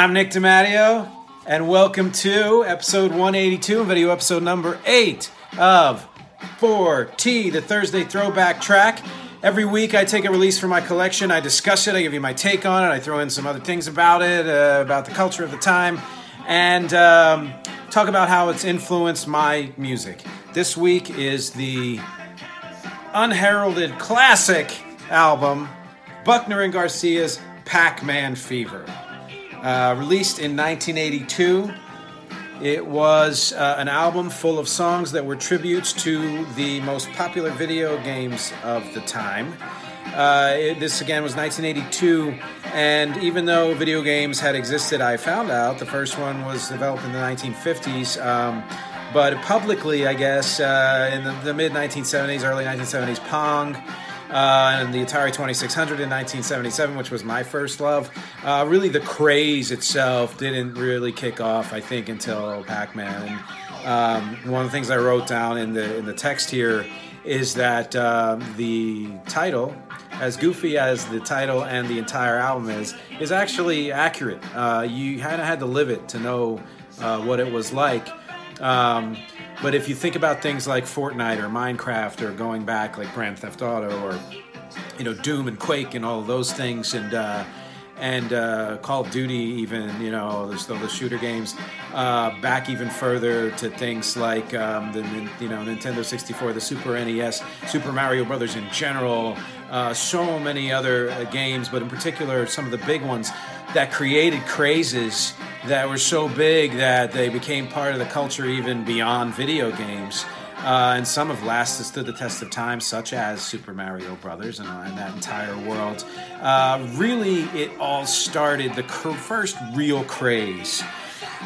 I'm Nick DiMatteo, and welcome to episode 182, video episode number 8 of 4T, the Thursday throwback track. Every week I take a release from my collection, I discuss it, I give you my take on it, I throw in some other things about it, uh, about the culture of the time, and um, talk about how it's influenced my music. This week is the unheralded classic album, Buckner and Garcia's Pac Man Fever. Uh, released in 1982, it was uh, an album full of songs that were tributes to the most popular video games of the time. Uh, it, this again was 1982, and even though video games had existed, I found out the first one was developed in the 1950s. Um, but publicly, I guess, uh, in the, the mid 1970s, early 1970s, Pong uh, and the Atari 2600 in 1977, which was my first love. Uh, really, the craze itself didn't really kick off, I think, until Pac-Man. Um, one of the things I wrote down in the in the text here is that uh, the title, as goofy as the title and the entire album is, is actually accurate. Uh, you kind of had to live it to know uh, what it was like. Um, but if you think about things like Fortnite or Minecraft or going back like Grand Theft Auto or you know Doom and Quake and all of those things and uh, and uh, Call of Duty, even you know, there's the, the shooter games. Uh, back even further to things like um, the you know Nintendo 64, the Super NES, Super Mario Brothers in general. Uh, so many other uh, games, but in particular some of the big ones that created crazes that were so big that they became part of the culture even beyond video games. Uh, and some have lasted, stood the test of time, such as Super Mario Brothers and, and that entire world. Uh, really, it all started the cr- first real craze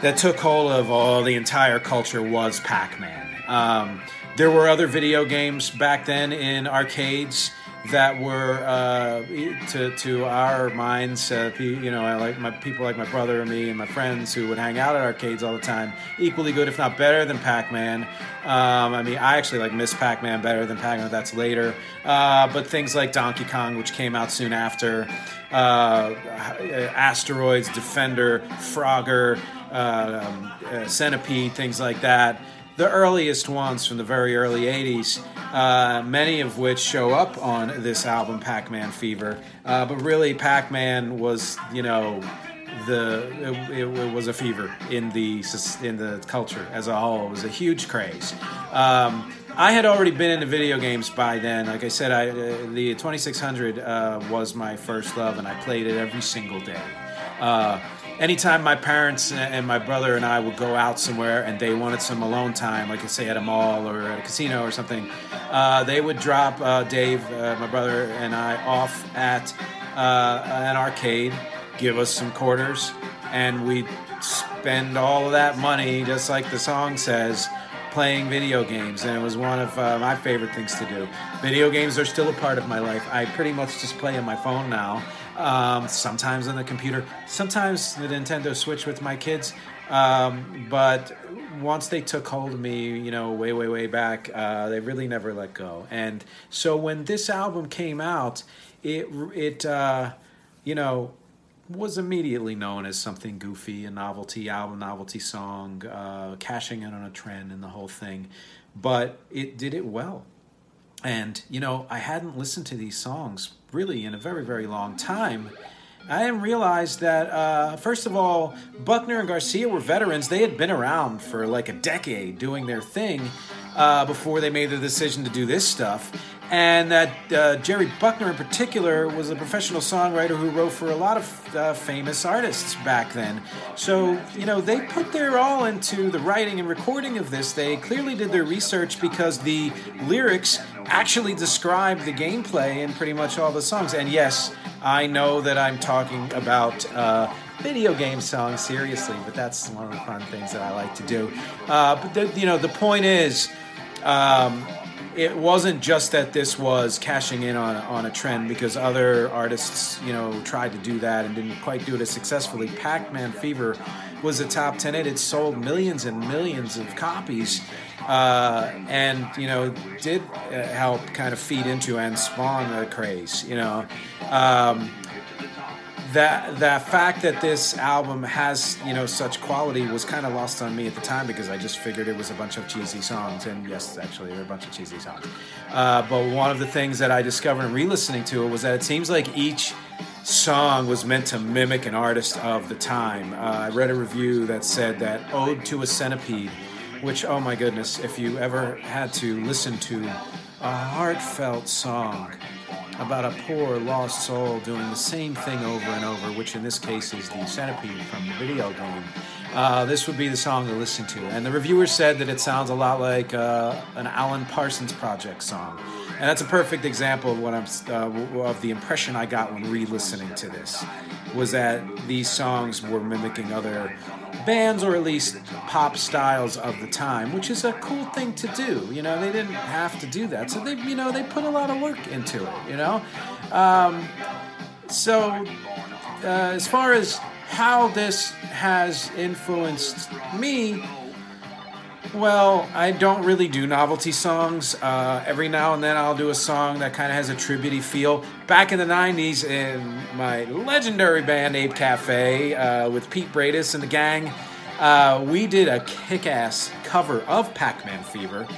that took hold of all the entire culture was Pac-Man. Um, there were other video games back then in arcades that were uh, to to our minds, uh, you know, I like my people like my brother and me and my friends who would hang out at arcades all the time, equally good, if not better, than Pac-Man. Um, I mean, I actually like Miss Pac-Man better than Pac-Man. That's later, uh, but things like Donkey Kong, which came out soon after, uh, Asteroids, Defender, Frogger, uh, um, uh, Centipede, things like that the earliest ones from the very early 80s, uh, many of which show up on this album, Pac Man Fever. Uh, but really, Pac Man was, you know, the it, it, was a fever in the in the culture as a whole. It was a huge craze. Um, I had already been into video games by then. Like I said, I, uh, the 2600 uh, was my first love, and I played it every single day. Anytime my parents and my brother and I would go out somewhere and they wanted some alone time, like say at a mall or at a casino or something, uh, they would drop uh, Dave, uh, my brother, and I off at uh, an arcade, give us some quarters, and we'd spend all of that money, just like the song says, playing video games, and it was one of uh, my favorite things to do. Video games are still a part of my life. I pretty much just play on my phone now, um, sometimes on the computer, sometimes the Nintendo Switch with my kids. Um, but once they took hold of me, you know, way, way, way back, uh, they really never let go. And so when this album came out, it, it, uh, you know, was immediately known as something goofy, a novelty album, novelty song, uh, cashing in on a trend and the whole thing. But it did it well. And, you know, I hadn't listened to these songs really in a very, very long time. I didn't realize that, uh, first of all, Buckner and Garcia were veterans. They had been around for like a decade doing their thing uh, before they made the decision to do this stuff. And that uh, Jerry Buckner, in particular, was a professional songwriter who wrote for a lot of uh, famous artists back then. So, you know, they put their all into the writing and recording of this. They clearly did their research because the lyrics actually describe the gameplay in pretty much all the songs. And yes, I know that I'm talking about uh, video game songs seriously, but that's one of the fun things that I like to do. Uh, but the, you know, the point is, um, it wasn't just that this was cashing in on on a trend because other artists, you know, tried to do that and didn't quite do it as successfully. Pac-Man Fever was a top ten hit. It sold millions and millions of copies, uh, and you know, did uh, help kind of feed into and spawn a craze. You know. Um, that that fact that this album has you know such quality was kind of lost on me at the time because I just figured it was a bunch of cheesy songs and yes actually there are a bunch of cheesy songs. Uh, but one of the things that I discovered in re-listening to it was that it seems like each song was meant to mimic an artist of the time. Uh, I read a review that said that Ode to a Centipede which oh my goodness if you ever had to listen to a heartfelt song about a poor lost soul doing the same thing over and over, which in this case is the centipede from the video game. Uh, this would be the song to listen to. And the reviewer said that it sounds a lot like uh, an Alan Parsons Project song. And that's a perfect example of what I'm uh, of the impression I got when re-listening to this was that these songs were mimicking other bands or at least pop styles of the time, which is a cool thing to do. You know, they didn't have to do that, so they, you know, they put a lot of work into it. You know, um, so uh, as far as how this has influenced me. Well, I don't really do novelty songs. Uh, every now and then I'll do a song that kind of has a tributey feel. Back in the 90s, in my legendary band Ape Cafe uh, with Pete Bradis and the gang, uh, we did a kick ass cover of Pac Man Fever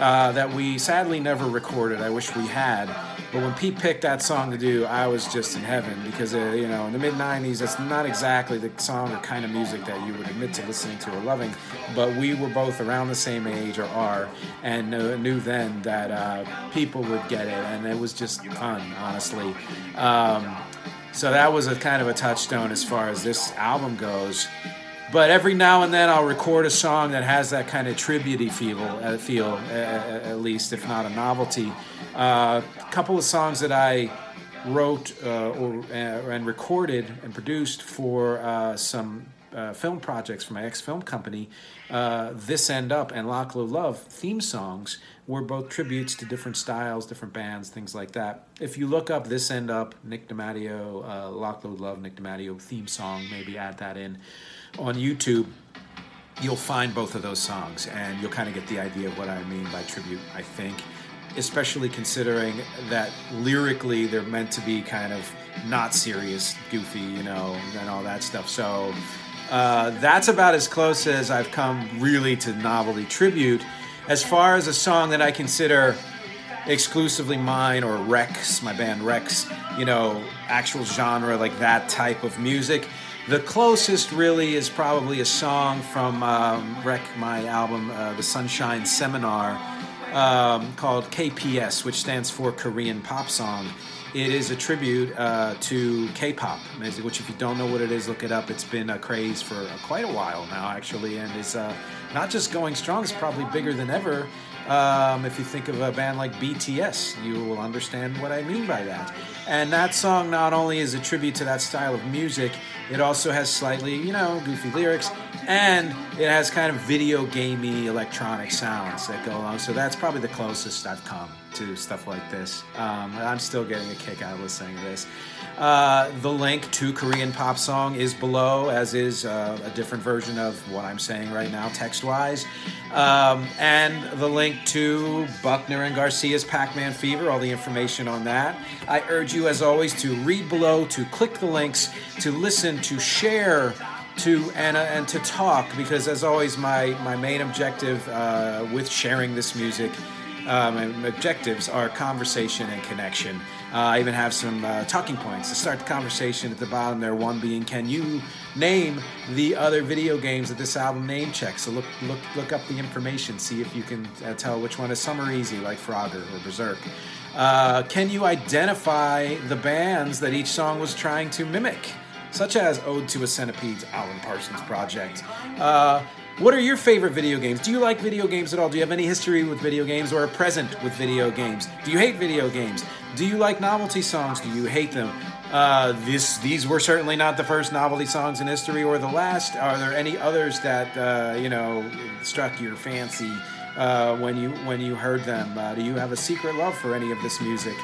uh, that we sadly never recorded. I wish we had. But when Pete picked that song to do, I was just in heaven because, uh, you know, in the mid 90s, that's not exactly the song or kind of music that you would admit to listening to or loving. But we were both around the same age or are and uh, knew then that uh, people would get it. And it was just fun, honestly. Um, so that was a kind of a touchstone as far as this album goes. But every now and then I'll record a song that has that kind of tributey feel, uh, feel uh, at least, if not a novelty. Uh, a couple of songs that I wrote uh, or, uh, and recorded and produced for uh, some uh, film projects for my ex film company, uh, This End Up and Lock Load Love theme songs were both tributes to different styles, different bands, things like that. If you look up This End Up, Nick DiMatteo, uh, Lock Load Love, Nick DiMatteo theme song, maybe add that in on YouTube, you'll find both of those songs and you'll kind of get the idea of what I mean by tribute, I think. Especially considering that lyrically they're meant to be kind of not serious, goofy, you know, and all that stuff. So uh, that's about as close as I've come really to novelty tribute. As far as a song that I consider exclusively mine or Rex, my band Rex, you know, actual genre like that type of music. The closest really is probably a song from um, Wreck, my album, uh, The Sunshine Seminar, um, called KPS, which stands for Korean Pop Song. It is a tribute uh, to K-pop, which if you don't know what it is, look it up. It's been a craze for quite a while now, actually, and is uh, not just going strong; it's probably bigger than ever. Um, if you think of a band like BTS, you will understand what I mean by that. And that song not only is a tribute to that style of music, it also has slightly, you know, goofy lyrics, and it has kind of video gamey electronic sounds that go along. So that's probably the closest I've come to stuff like this. Um, I'm still getting a kick out of listening to this. Uh, the link to Korean pop song is below, as is uh, a different version of what I'm saying right now, text wise. Um, and the link to Buckner and Garcia's Pac Man Fever, all the information on that. I urge you, as always, to read below, to click the links, to listen, to share to uh, and to talk because as always my, my main objective uh, with sharing this music um, and objectives are conversation and connection. Uh, I even have some uh, talking points to start the conversation at the bottom there. One being, can you name the other video games that this album name checks? So look, look, look up the information. See if you can uh, tell which one is Are Easy, like Frogger or Berserk. Uh, can you identify the bands that each song was trying to mimic? Such as Ode to a Centipede's Alan Parsons Project. Uh, what are your favorite video games? Do you like video games at all? Do you have any history with video games or a present with video games? Do you hate video games? Do you like novelty songs? Do you hate them? Uh, this these were certainly not the first novelty songs in history or the last. Are there any others that uh, you know struck your fancy? uh, when you when you heard them? Uh, do you have a secret love for any of this music?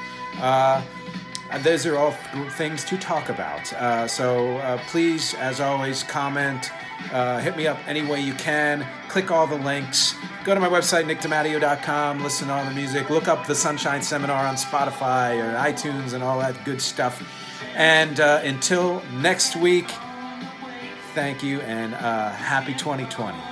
Uh, those are all things to talk about. Uh, so uh, please, as always, comment. Uh, hit me up any way you can. Click all the links. Go to my website, nickdimatteo.com. Listen to all the music. Look up the Sunshine Seminar on Spotify or iTunes and all that good stuff. And until next week, thank you and happy 2020.